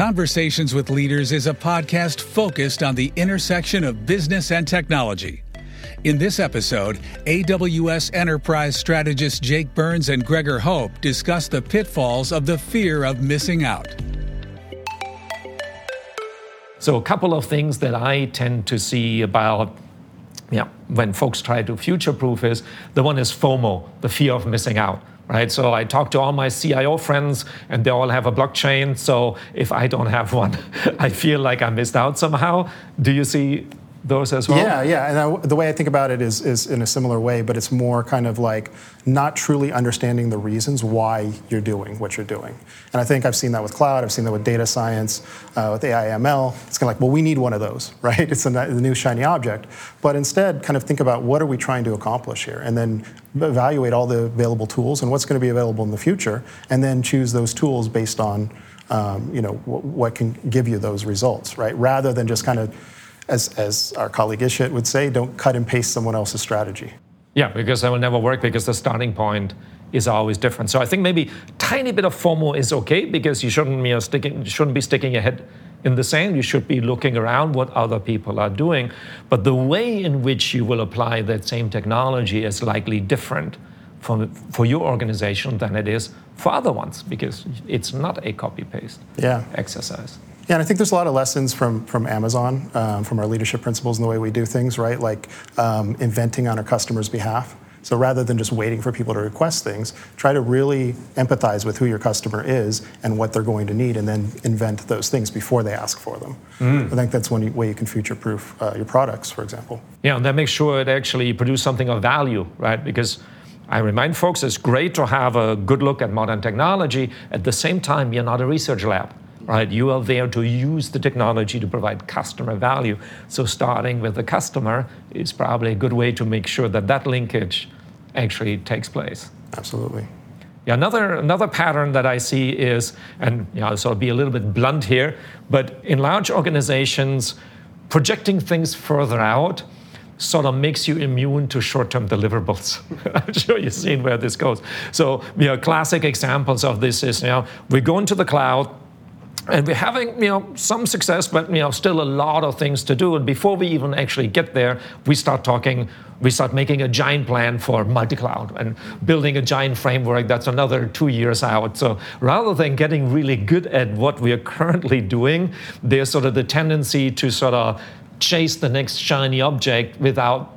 Conversations with Leaders is a podcast focused on the intersection of business and technology. In this episode, AWS enterprise strategist Jake Burns and Gregor Hohpe discuss the pitfalls of the fear of missing out. So, a couple of things that I tend to see about yeah, when folks try to future proof is the one is FOMO, the fear of missing out. Right, so I talk to all my CIO friends, and they all have a blockchain. So if I don't have one, I feel like I missed out somehow. Do you see those as well? Yeah, yeah. And I, the way I think about it is, is in a similar way, but it's more kind of like not truly understanding the reasons why you're doing what you're doing. And I think I've seen that with cloud, I've seen that with data science, uh, with AI ML. It's kind of like, well, we need one of those, right? It's a, the new shiny object. But instead, kind of think about what are we trying to accomplish here? And then evaluate all the available tools and what's going to be available in the future, and then choose those tools based on um, you know, what can give you those results, right? Rather than just kind of as, as our colleague Ishit would say, don't cut and paste someone else's strategy. Yeah, because that will never work because the starting point is always different. So I think maybe tiny bit of FOMO is okay because you shouldn't, uh, you know, sticking, shouldn't be sticking your head in the sand. You should be looking around what other people are doing. But the way in which you will apply that same technology is likely different for, for your organization than it is for other ones because it's not a copy paste yeah. exercise. Yeah, and I think there's a lot of lessons from from Amazon, um, from our leadership principles and the way we do things, right? Like um, inventing on our customers' behalf. So rather than just waiting for people to request things, try to really empathize with who your customer is and what they're going to need, and then invent those things before they ask for them. Mm. I think that's one way you can future-proof uh, your products, for example. Yeah, and that makes sure it actually produce something of value, right? Because I remind folks it's great to have a good look at modern technology. At the same time, you're not a research lab right? You are there to use the technology to provide customer value. So starting with the customer is probably a good way to make sure that that linkage actually takes place. Absolutely. Yeah, another another pattern that I see is, and you know, so I'll be a little bit blunt here, but in large organizations, projecting things further out sort of makes you immune to short-term deliverables. I'm sure you've seen where this goes. So, you know, classic examples of this is, you know, we go into the cloud, and we're having you know some success but you know still a lot of things to do. And before we even actually get there we start talking we start making a giant plan for multi-cloud and building a giant framework that's another two years out. So rather than getting really good at what we are currently doing there's sort of the tendency to sort of chase the next shiny object without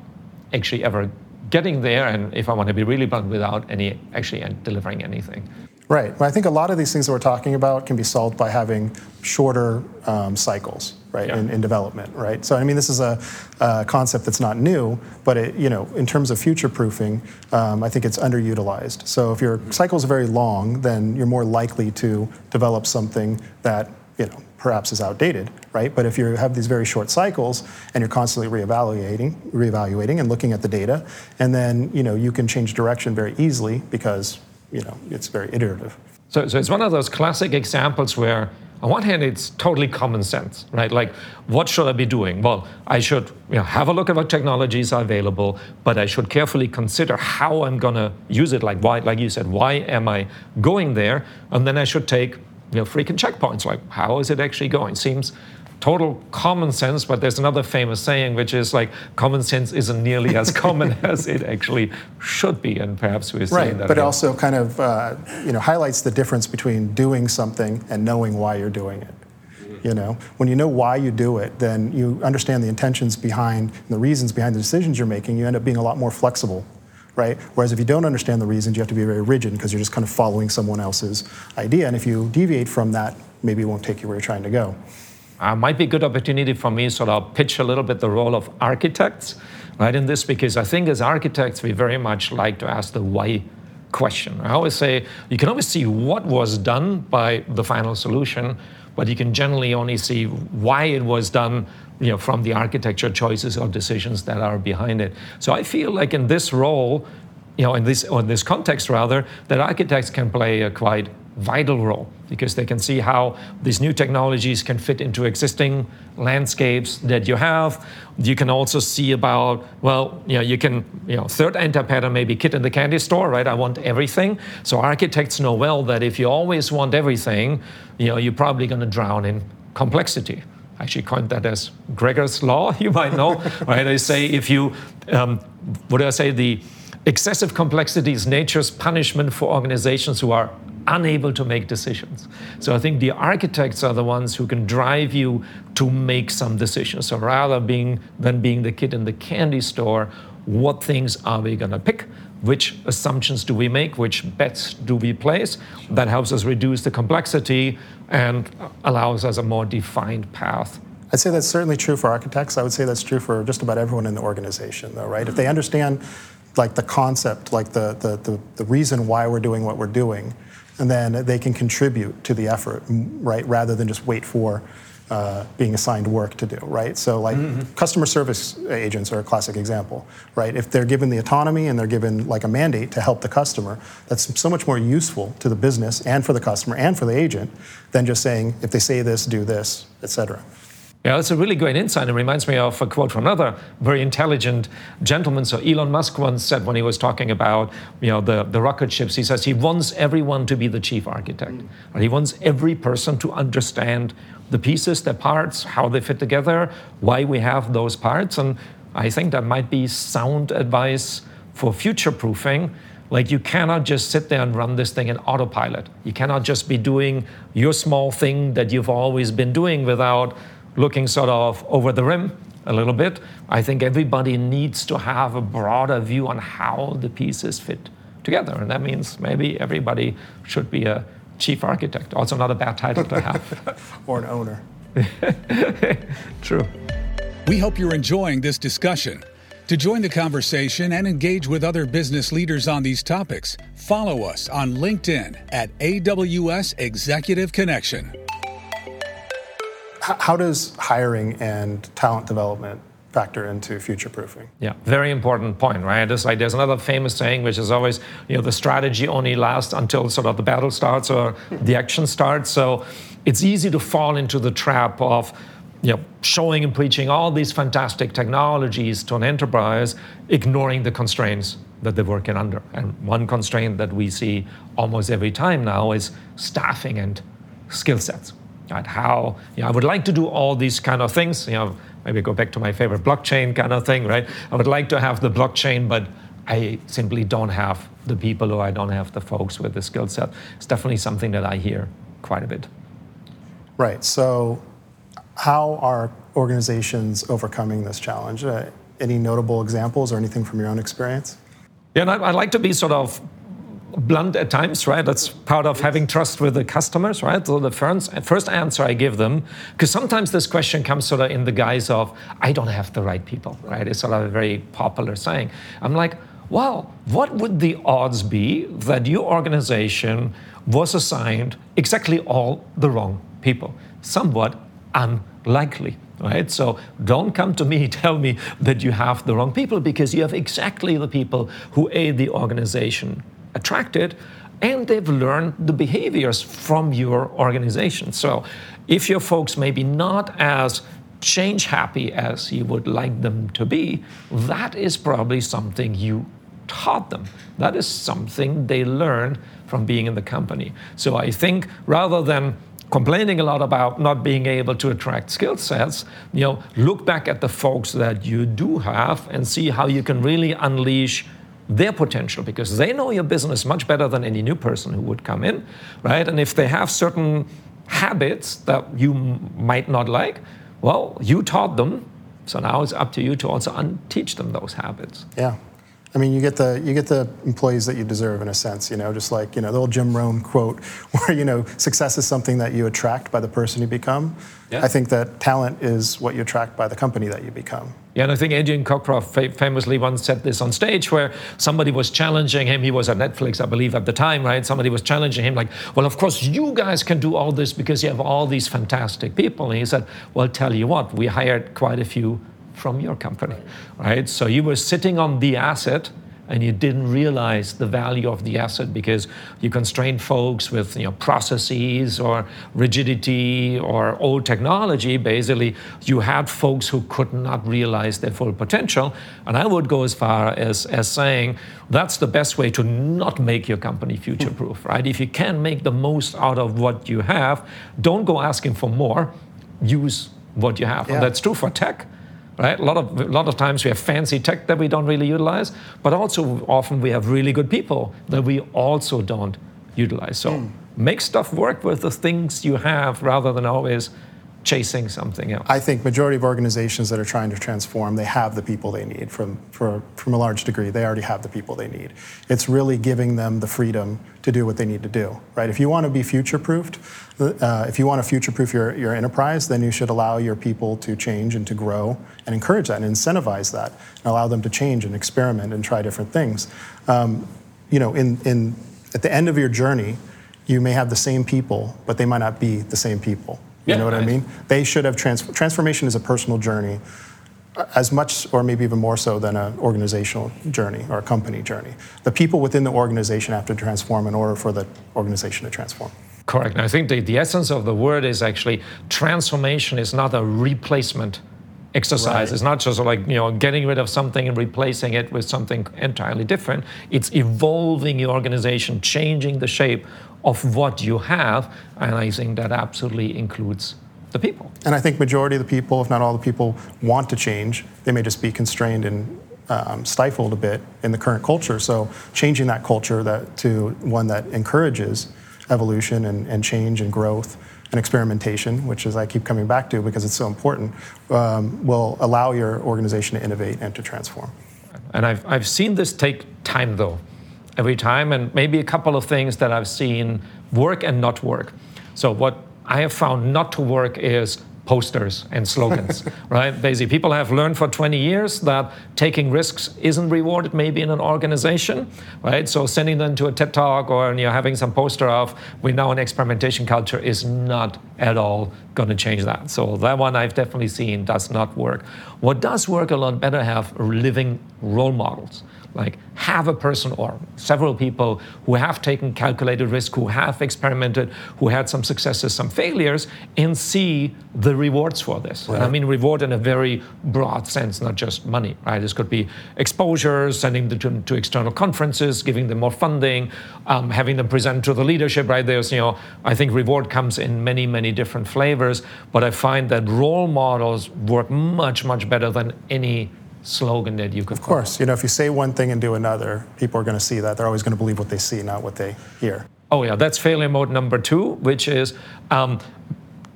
actually ever getting there. And if i want to be really blunt without any actually uh, delivering anything Right. Well, I think a lot of these things that we're talking about can be solved by having shorter um, cycles, right, yeah. in, in, development, right. So I mean, this is a, a, concept that's not new, but it, you know, in terms of future proofing, um, I think it's underutilized. So if your cycles are very long, then you're more likely to develop something that you know perhaps is outdated, right? But if you have these very short cycles and you're constantly reevaluating, reevaluating and looking at the data, and then you know you can change direction very easily because you know, it's very iterative. So, so it's one of those classic examples where on one hand, it's totally common sense, right? Like, what should I be doing? Well, I should you know, have a look at what technologies are available, but I should carefully consider how I'm going to use it. Like, why, like you said, why am I going there? And then I should take you know, frequent checkpoints. Like, how is it actually going? Seems total common sense, but there's another famous saying, which is like common sense isn't nearly as common as it actually should be, and perhaps we're right, that. But again. also kind of uh, you know highlights the difference between doing something and knowing why you're doing it. You know, when you know why you do it, then you understand the intentions behind and the reasons behind the decisions you're making. You end up being a lot more flexible right? Whereas if you don't understand the reasons, you have to be very rigid because you're just kind of following someone else's idea. And if you deviate from that, maybe it won't take you where you're trying to go uh, might be a good opportunity for me sort of pitch a little bit the role of architects right in this because i think as architects we very much like to ask the why question. I always say you can always see what was done by the final solution but you can generally only see why it was done you know, from the architecture choices or decisions that are behind it. So i feel like in this role you know, in this, or in this context rather, that architects can play a quite vital role because they can see how these new technologies can fit into existing landscapes that you have. You can also see about, well, you know, you can, you know, third enter pattern maybe kid in the candy store, right? I want everything. So architects know well that if you always want everything, you know, you're probably going to drown in complexity. I actually coined that as Gregor's law, you might know, right? I say if you, um, what do I say, the excessive complexity is nature's punishment for organizations who are unable to make decisions. So I think the architects are the ones who can drive you to make some decisions. So rather being than being the kid in the candy store, what things are we going to pick? Which assumptions do we make? Which bets do we place? That helps us reduce the complexity and allows us a more defined path I'd say that's certainly true for architects. I would say that's true for just about everyone in the organization, though, right? If they understand like the concept, like the, the, the, the, reason why we're doing what we're doing, and then they can contribute to the effort, right? Rather than just wait for uh, being assigned work to do, right? So, like mm-hmm. customer service agents are a classic example, right? If they're given the autonomy and they're given like a mandate to help the customer, that's so much more useful to the business and for the customer and for the agent than just saying, if they say this, do this, et cetera. Yeah, that's a really great insight. It reminds me of a quote from another very intelligent gentleman. So Elon Musk once said when he was talking about you know the, the rocket ships, he says he wants everyone to be the chief architect. Mm. He wants every person to understand the pieces, the parts, how they fit together, why we have those parts. And I think that might be sound advice for future proofing. Like you cannot just sit there and run this thing in autopilot. You cannot just be doing your small thing that you've always been doing without looking sort of over the rim a little bit. I think everybody needs to have a broader view on how the pieces fit together. And that means maybe everybody should be a chief architect. Also, not a bad title to have. or an owner. True. We hope you're enjoying this discussion. To join the conversation and engage with other business leaders on these topics, follow us on LinkedIn at AWS Executive Connection how does hiring and talent development factor into future proofing. Yeah, very important point, right? It's like there's another famous saying which is always, you know, the strategy only lasts until sort of the battle starts or the action starts. So it's easy to fall into the trap of you know, showing and preaching all these fantastic technologies to an enterprise, ignoring the constraints that they're working under. And one constraint that we see almost every time now is staffing and skill sets right? How you know, I would like to do all these kind of things. You know, maybe go back to my favorite blockchain kind of thing, right? I would like to have the blockchain, but I simply don't have the people or I don't have the folks with the skill set. It's definitely something that I hear quite a bit. Right. So, how are organizations overcoming this challenge? Uh, any notable examples or anything from your own experience? Yeah, and I'd like to be sort of blunt at times, right? That's part of having trust with the customers, right? So the first, first answer I give them, because sometimes this question comes sort of in the guise of, I don't have the right people, right? It's sort of a very popular saying. I'm like, well, what would the odds be that your organization was assigned exactly all the wrong people? Somewhat unlikely right? So don't come to me, tell me that you have the wrong people because you have exactly the people who aid the organization attracted and they've learned the behaviors from your organization. So if your folks maybe not as change happy as you would like them to be, that is probably something you taught them. That is something they learned from being in the company. So I think rather than complaining a lot about not being able to attract skill sets, you know, look back at the folks that you do have and see how you can really unleash their potential because they know your business much better than any new person who would come in, right? And if they have certain habits that you might not like, well, you taught them, so now it's up to you to also unteach them those habits. Yeah. I mean, you get the you get the employees that you deserve in a sense, you know, just like you know the old Jim Rohn quote, where you know success is something that you attract by the person you become. Yeah. I think that talent is what you attract by the company that you become. Yeah, and I think Adrian Cockcroft famously once said this on stage where somebody was challenging him. He was at Netflix, I believe, at the time, right? Somebody was challenging him, like, well, of course, you guys can do all this because you have all these fantastic people. And he said, well, tell you what, we hired quite a few from your company, right? So you were sitting on the asset and you didn't realize the value of the asset because you constrained folks with you know, processes or rigidity or old technology. Basically, you had folks who could not realize their full potential. And I would go as far as, as saying that's the best way to not make your company future proof, hmm. right? If you can make the most out of what you have, don't go asking for more, use what you have. Yeah. And that's true for tech right? A lot of a lot of times we have fancy tech that we don't really utilize, but also often we have really good people that we also don't utilize. So mm. make stuff work with the things you have rather than always chasing something else. I think majority of organizations that are trying to transform, they have the people they need from, for, from a large degree. They already have the people they need. It's really giving them the freedom to do what they need to do, right? If you want to be future-proofed, uh, if you want to future-proof your, your enterprise, then you should allow your people to change and to grow and encourage that and incentivize that and allow them to change and experiment and try different things. Um, you know, in, in, at the end of your journey, you may have the same people, but they might not be the same people. You yeah, know what I mean? They should have trans- transformation is a personal journey uh, as much or maybe even more so than an organizational journey or a company journey. The people within the organization have to transform in order for the organization to transform. Correct. I think the, the essence of the word is actually transformation is not a replacement exercise. Right. It's not just like you know getting rid of something and replacing it with something entirely different. It's evolving your organization, changing the shape of what you have, and I think that absolutely includes the people. And I think majority of the people, if not all the people, want to change. They may just be constrained and um, stifled a bit in the current culture. So changing that culture that to one that encourages evolution and, and change and growth and experimentation, which is I keep coming back to because it's so important, um, will allow your organization to innovate and to transform. And I've, I've seen this take time though every time, and maybe a couple of things that I've seen work and not work. So, what I have found not to work is posters and slogans, right? Basically, people have learned for 20 years that taking risks isn't rewarded maybe in an organization, right? So sending them to a TED Talk or you know, having some poster of we now an experimentation culture is not at all going to change that. So that one I've definitely seen does not work. What does work a lot better have living role models like have a person or several people who have taken calculated risk, who have experimented, who had some successes, some failures, and see the rewards for this. Right. I mean reward in a very broad sense, not just money, right? This could be exposure, sending them to, to external conferences, giving them more funding, um, having them present to the leadership, right? There's, you know, I think reward comes in many, many different flavors, but I find that role models work much, much better than any slogan that you could. Of course, you know, if you say one thing and do another, people are going to see that. They're always going to believe what they see, not what they hear. Oh yeah, that's failure mode number two, which is um,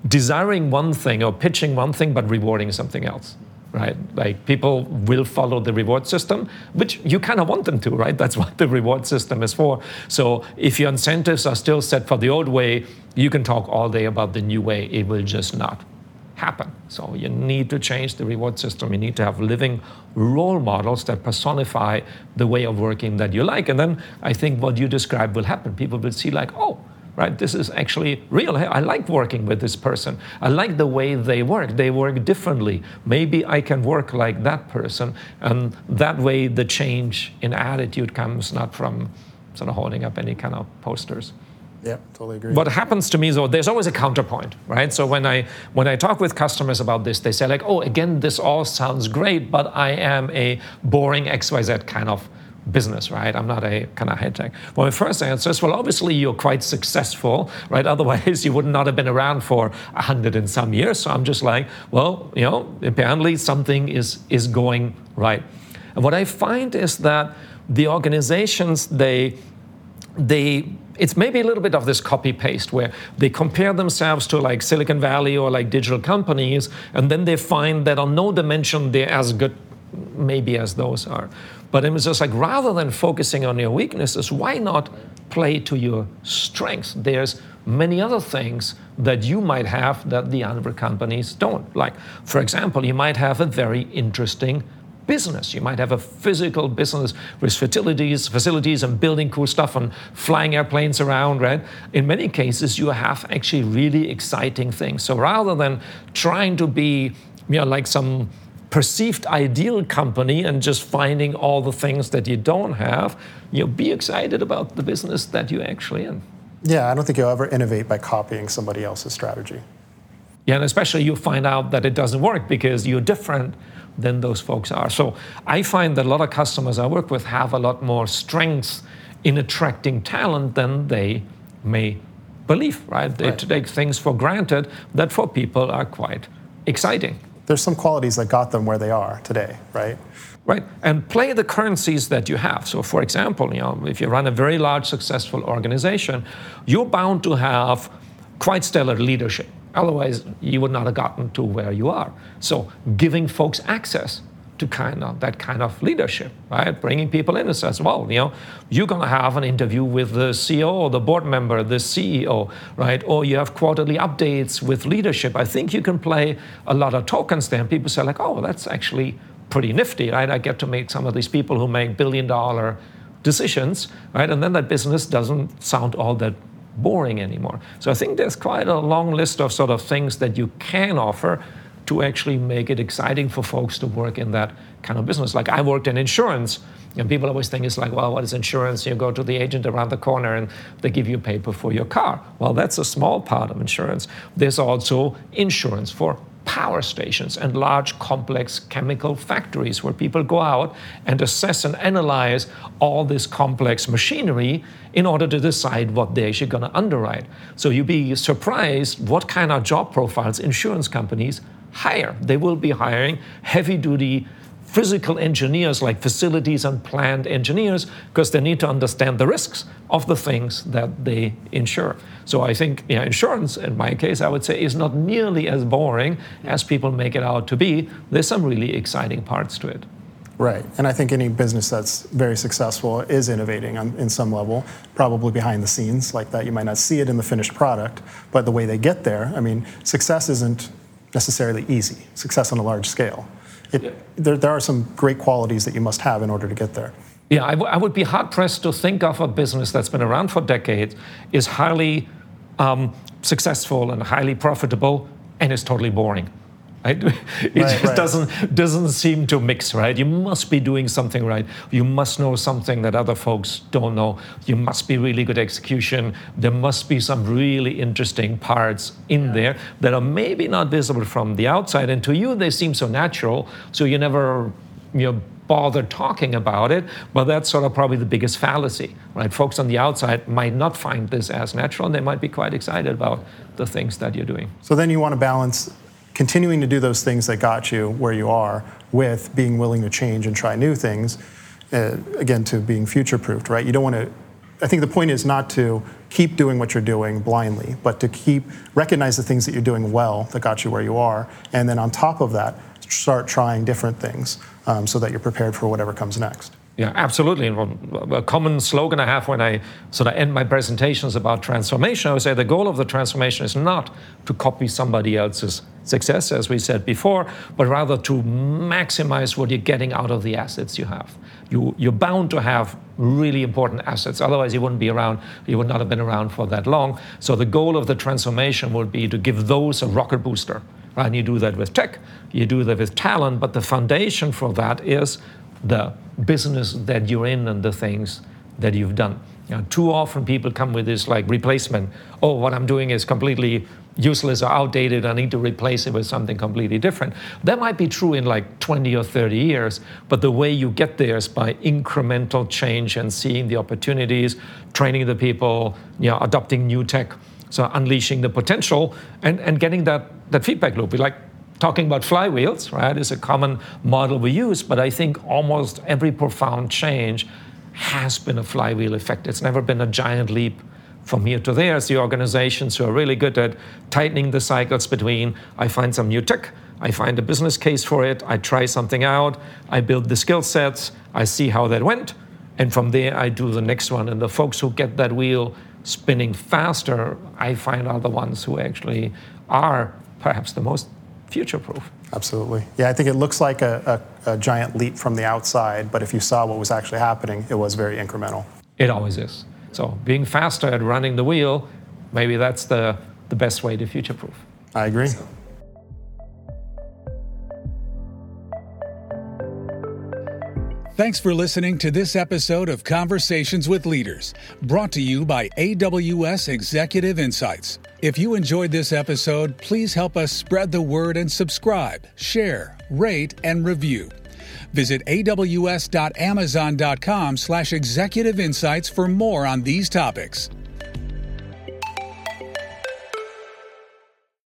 desiring one thing or pitching one thing but rewarding something else right? Like people will follow the reward system, which you kind of want them to, right? That's what the reward system is for. So if your incentives are still set for the old way, you can talk all day about the new way. It will just not happen. So you need to change the reward system. You need to have living role models that personify the way of working that you like. And then I think what you describe will happen. People will see, like, oh, right, this is actually real. I like working with this person. I like the way they work. They work differently. Maybe I can work like that person. And that way, the change in attitude comes not from sort of holding up any kind of posters. Yeah, totally agree. What happens to me is, though, there's always a counterpoint, right? So when I when I talk with customers about this, they say like, "Oh, again, this all sounds great, but I am a boring XYZ kind of business, right? I'm not a kind of high tech." Well, my first answer is, "Well, obviously you're quite successful, right? Otherwise, you would not have been around for a hundred and some years." So I'm just like, "Well, you know, apparently something is is going right." And what I find is that the organizations they they it's maybe a little bit of this copy paste where they compare themselves to like Silicon Valley or like digital companies, and then they find that on no dimension they're as good maybe as those are. But it was just like rather than focusing on your weaknesses, why not play to your strengths? There's many other things that you might have that the other companies don't. Like, for example, you might have a very interesting business. You might have a physical business with facilities, facilities and building cool stuff and flying airplanes around, right? In many cases, you have actually really exciting things. So rather than trying to be, you know, like some perceived ideal company and just finding all the things that you don't have, you know, be excited about the business that you're actually in. Yeah, I don't think you'll ever innovate by copying somebody else's strategy. Yeah, and especially you find out that it doesn't work because you're different than those folks are. So I find that a lot of customers I work with have a lot more strength in attracting talent than they may believe, right? They right. take things for granted that for people are quite exciting. There's some qualities that got them where they are today, right? Right, and play the currencies that you have. So, for example, you know, if you run a very large, successful organization, you're bound to have quite stellar leadership. Otherwise, you would not have gotten to where you are. So, giving folks access to kind of that kind of leadership, right? Bringing people in and says, well, you know, you're going to have an interview with the CEO or the board member, the CEO, right? Or you have quarterly updates with leadership. I think you can play a lot of tokens there. And people say like, oh, that's actually pretty nifty, right? I get to meet some of these people who make billion dollar decisions, right? And then that business doesn't sound all that boring anymore. So I think there's quite a long list of sort of things that you can offer to actually make it exciting for folks to work in that kind of business. Like I worked in insurance, and people always think it's like, well, what is insurance? You go to the agent around the corner and they give you paper for your car. Well, that's a small part of insurance. There's also insurance for power stations and large complex chemical factories where people go out and assess and analyze all this complex machinery in order to decide what they're actually going to underwrite. So you'd be surprised what kind of job profiles insurance companies hire. They will be hiring heavy duty physical engineers like facilities and plant engineers because they need to understand the risks of the things that they insure. So I think insurance, in my case, I would say, is not nearly as boring as people make it out to be. There's some really exciting parts to it. Right. And I think any business that's very successful is innovating on, in some level, probably behind the scenes like that. You might not see it in the finished product, but the way they get there, I mean, success isn't necessarily easy, success on a large scale. It, yeah. there, there are some great qualities that you must have in order to get there. Yeah, I, w- I would be hard pressed to think of a business that's been around for decades, is highly um, successful and highly profitable, and is totally boring. Right? It right, just right. doesn't doesn't seem to mix, right? You must be doing something right. You must know something that other folks don't know. You must be really good execution. There must be some really interesting parts in yeah. there that are maybe not visible from the outside, and to you they seem so natural. So you never, you know bother talking about it, but that's sort of probably the biggest fallacy, right? Folks on the outside might not find this as natural, and they might be quite excited about the things that you're doing. So then you want to balance continuing to do those things that got you where you are with being willing to change and try new things, uh, again, to being future proofed, right? You don't want to, I think the point is not to keep doing what you're doing blindly, but to keep, recognize the things that you're doing well that got you where you are, and then on top of that, start trying different things um, so that you're prepared for whatever comes next. Yeah, absolutely. A common slogan I have when I sort of end my presentations about transformation, I would say the goal of the transformation is not to copy somebody else's success, as we said before, but rather to maximize what you're getting out of the assets you have. You, you're bound to have really important assets, otherwise, you wouldn't be around, you would not have been around for that long. So, the goal of the transformation would be to give those a rocket booster. Right? And you do that with tech, you do that with talent, but the foundation for that is the business that you're in and the things that you've done. You know, too often people come with this like replacement. Oh, what I'm doing is completely useless or outdated. I need to replace it with something completely different. That might be true in like 20 or 30 years, but the way you get there is by incremental change and seeing the opportunities, training the people, you know, adopting new tech, so unleashing the potential and, and getting that, that feedback loop. We like talking about flywheels, right, is a common model we use, but I think almost every profound change has been a flywheel effect. It's never been a giant leap from here to there. The organizations who are really good at tightening the cycles between I find some new tech, I find a business case for it, I try something out, I build the skill sets, I see how that went, and from there I do the next one. And the folks who get that wheel spinning faster, I find are the ones who actually are perhaps the most future proof. Absolutely. Yeah, I think it looks like a, a, a, giant leap from the outside, but if you saw what was actually happening, it was very incremental. It always is. So being faster at running the wheel, maybe that's the, the best way to future proof. I agree. Thanks for listening to this episode of Conversations with Leaders, brought to you by AWS Executive Insights. If you enjoyed this episode, please help us spread the word and subscribe, share, rate, and review. Visit aws.amazon.com slash executive insights for more on these topics.